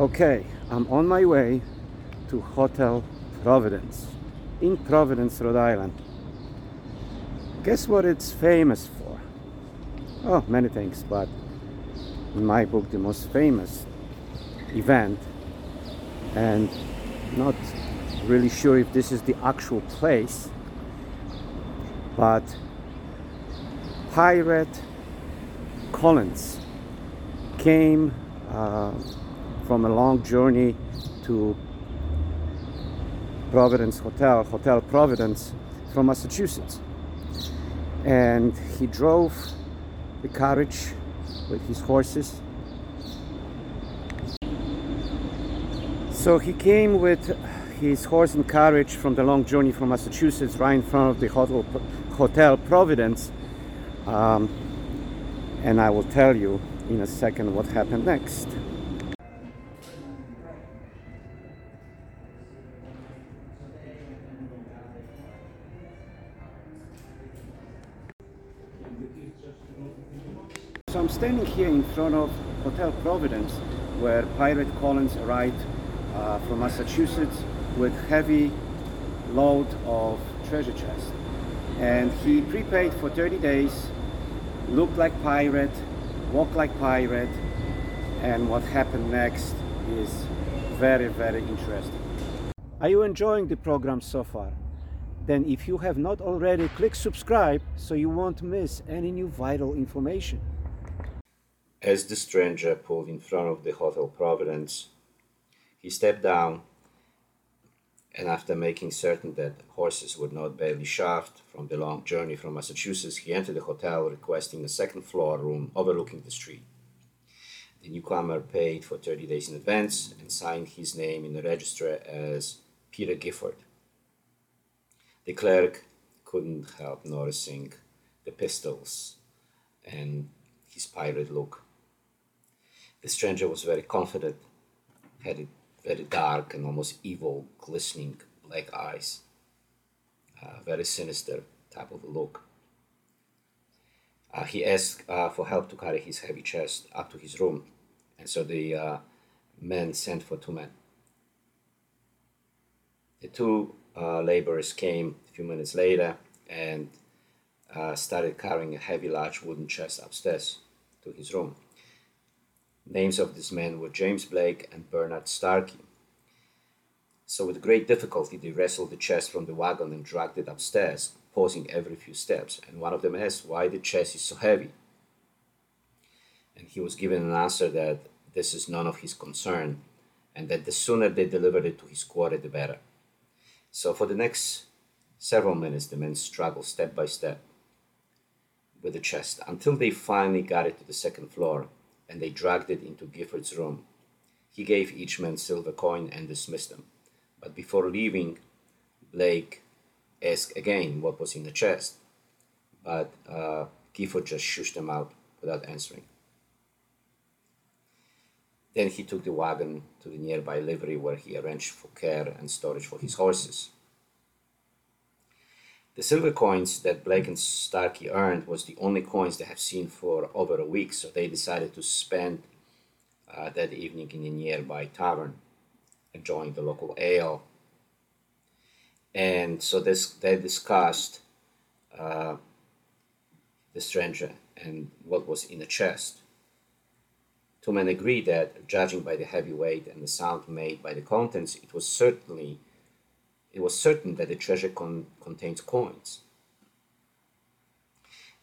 Okay, I'm on my way to Hotel Providence in Providence, Rhode Island. Guess what it's famous for? Oh, many things, but in my book, the most famous event, and not really sure if this is the actual place, but Pirate Collins came. Uh, from a long journey to Providence Hotel, Hotel Providence, from Massachusetts. And he drove the carriage with his horses. So he came with his horse and carriage from the long journey from Massachusetts right in front of the Hotel, hotel Providence. Um, and I will tell you in a second what happened next. So I'm standing here in front of Hotel Providence where Pirate Collins arrived uh, from Massachusetts with heavy load of treasure chest. And he prepaid for 30 days, looked like pirate, walked like pirate, and what happened next is very, very interesting. Are you enjoying the program so far? Then if you have not already, click subscribe so you won't miss any new vital information. As the stranger pulled in front of the Hotel Providence, he stepped down and after making certain that horses were not badly shafted from the long journey from Massachusetts, he entered the hotel requesting a second floor room overlooking the street. The newcomer paid for 30 days in advance and signed his name in the register as Peter Gifford. The clerk couldn't help noticing the pistols and his pirate look. The stranger was very confident, had very dark and almost evil, glistening black eyes, very sinister type of a look. Uh, he asked uh, for help to carry his heavy chest up to his room, and so the uh, men sent for two men. The two uh, laborers came a few minutes later and uh, started carrying a heavy, large wooden chest upstairs to his room. Names of these men were James Blake and Bernard Starkey. So, with great difficulty, they wrestled the chest from the wagon and dragged it upstairs, pausing every few steps. And one of them asked why the chest is so heavy. And he was given an answer that this is none of his concern, and that the sooner they delivered it to his quarter, the better. So, for the next several minutes, the men struggled step by step with the chest until they finally got it to the second floor and they dragged it into Gifford's room. He gave each man silver coin and dismissed them. But before leaving, Blake asked again what was in the chest, but uh, Gifford just shushed them out without answering. Then he took the wagon to the nearby livery where he arranged for care and storage for his horses. The silver coins that Blake and Starkey earned was the only coins they have seen for over a week, so they decided to spend uh, that evening in a nearby tavern, enjoying the local ale. And so this they discussed uh, the stranger and what was in the chest. Two men agreed that, judging by the heavy weight and the sound made by the contents, it was certainly it was certain that the treasure con- contains coins.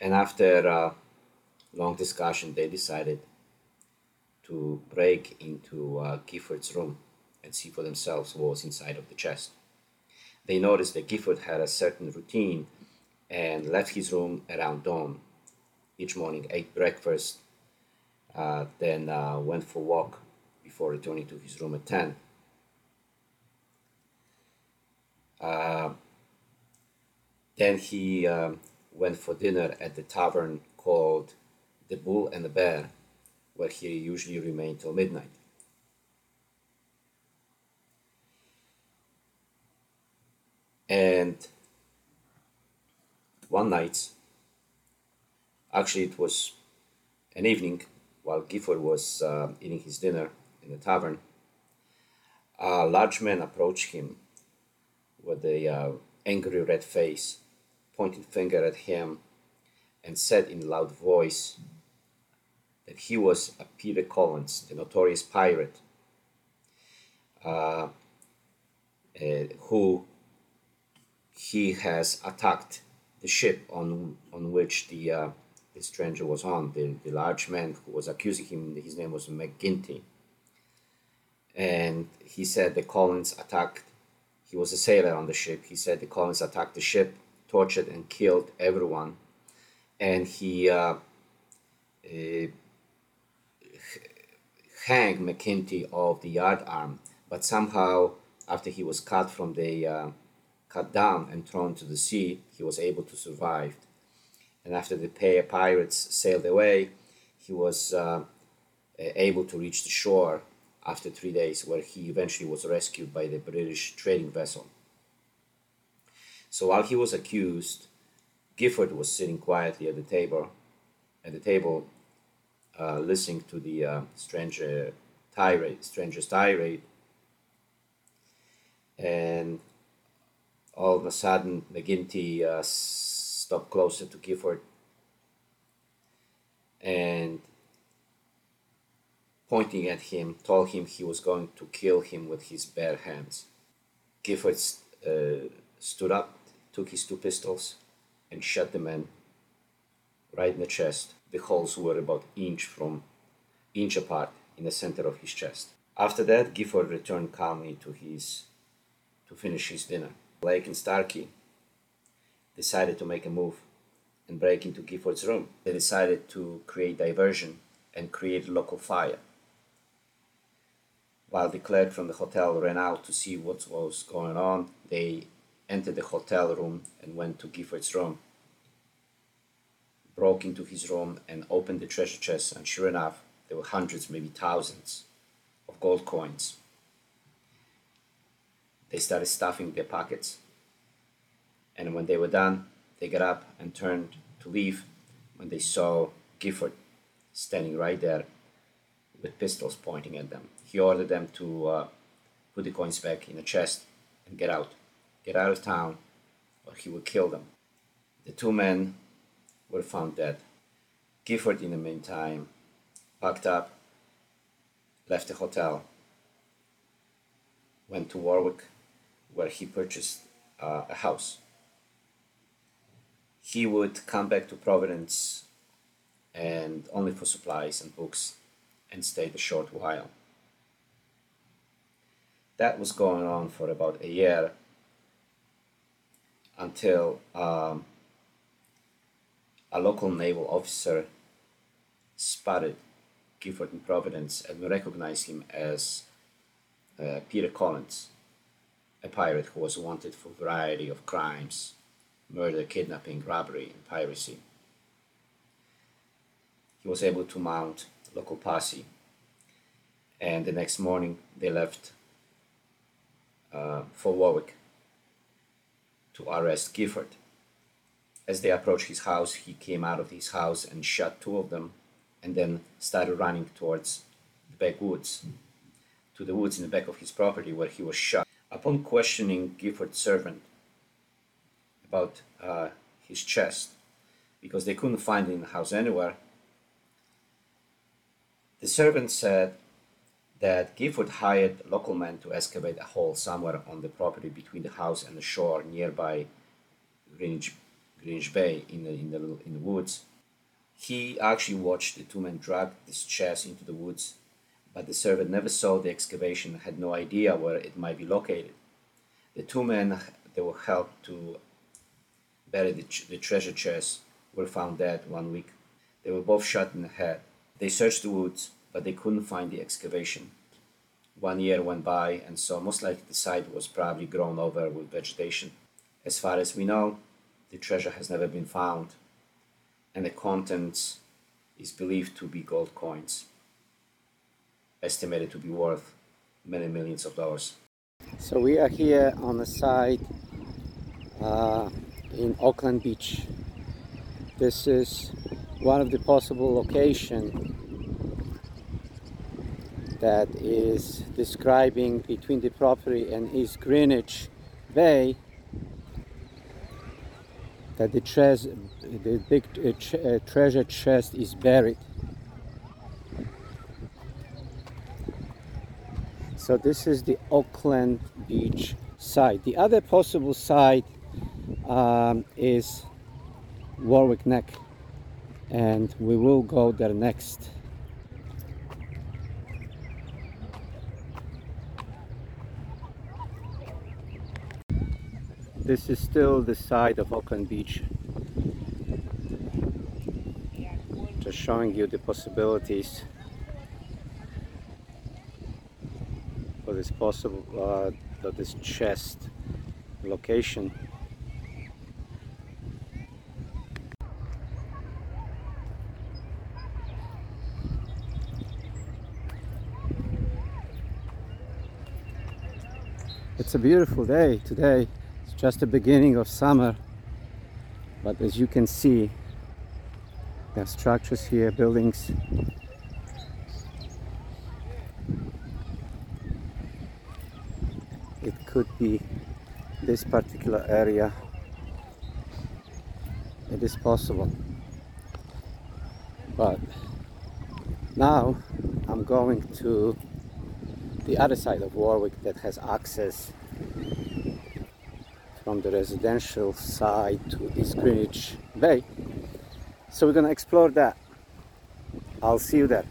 And after a long discussion, they decided to break into uh, Gifford's room and see for themselves what was inside of the chest. They noticed that Gifford had a certain routine and left his room around dawn. Each morning, ate breakfast, uh, then uh, went for a walk before returning to his room at 10. Uh, then he um, went for dinner at the tavern called the Bull and the Bear, where he usually remained till midnight. And one night, actually, it was an evening while Gifford was uh, eating his dinner in the tavern, A large man approached him with a uh, angry red face, pointing finger at him, and said in loud voice that he was a Peter Collins, the notorious pirate, uh, uh, who he has attacked the ship on on which the uh, the stranger was on. The, the large man who was accusing him, his name was McGinty. And he said the Collins attacked, he was a sailor on the ship. He said the Collins attacked the ship, tortured and killed everyone. And he uh, uh, hanged McGinty of the yard arm. But somehow, after he was cut from the uh, cut down and thrown to the sea, he was able to survive. And after the pirates sailed away, he was uh, able to reach the shore after three days, where he eventually was rescued by the British trading vessel. So while he was accused, Gifford was sitting quietly at the table, at the table, uh, listening to the uh, stranger tirade, stranger's tirade, and all of a sudden McGinty uh, stopped closer to Gifford and pointing at him told him he was going to kill him with his bare hands. Gifford uh, stood up, took his two pistols, and shot the man right in the chest. The holes were about inch from inch apart in the center of his chest. After that, Gifford returned calmly to his to finish his dinner. Blake and Starkey decided to make a move and break into Gifford's room. They decided to create diversion and create local fire. While the clerk from the hotel ran out to see what was going on, they entered the hotel room and went to Gifford's room, broke into his room and opened the treasure chest, and sure enough, there were hundreds, maybe thousands of gold coins. They started stuffing their pockets. And when they were done, they got up and turned to leave when they saw Gifford standing right there with pistols pointing at them. He ordered them to uh, put the coins back in the chest and get out. Get out of town or he would kill them. The two men were found dead. Gifford, in the meantime, packed up, left the hotel, went to Warwick, where he purchased uh, a house. He would come back to Providence and only for supplies and books and stayed a short while. That was going on for about a year until um, a local naval officer spotted Gifford in Providence and recognized him as uh, Peter Collins a pirate who was wanted for a variety of crimes murder, kidnapping, robbery, and piracy. He was able to mount local posse, and the next morning they left uh, for Warwick to arrest Gifford. As they approached his house, he came out of his house and shot two of them, and then started running towards the backwoods, to the woods in the back of his property where he was shot. Upon questioning Gifford's servant about uh, his chest, because they couldn't find it in the house anywhere, the servant said that Gifford hired local men to excavate a hole somewhere on the property between the house and the shore nearby Greenwich, Greenwich Bay in the, in, the, in the woods. He actually watched the two men drag this chest into the woods but the servant never saw the excavation and had no idea where it might be located. The two men that were helped to bury the, the treasure chest were found dead one week. They were both shot in the head. They searched the woods, but they couldn't find the excavation. One year went by, and so most likely the site was probably grown over with vegetation. As far as we know, the treasure has never been found, and the contents is believed to be gold coins estimated to be worth many millions of dollars. So we are here on the site uh, in Oakland Beach. This is one of the possible location that is describing between the property and East Greenwich Bay that the, tres- the big uh, ch- uh, treasure chest is buried. So this is the Oakland Beach side. The other possible side um, is Warwick Neck, and we will go there next. This is still the side of Oakland Beach. Just showing you the possibilities for this possible, uh, for this chest location. It's a beautiful day today. It's just the beginning of summer. But as you can see, there are structures here, buildings. It could be this particular area. It is possible. But now I'm going to the other side of Warwick that has access from the residential side to East Greenwich Bay. So we're gonna explore that. I'll see you there.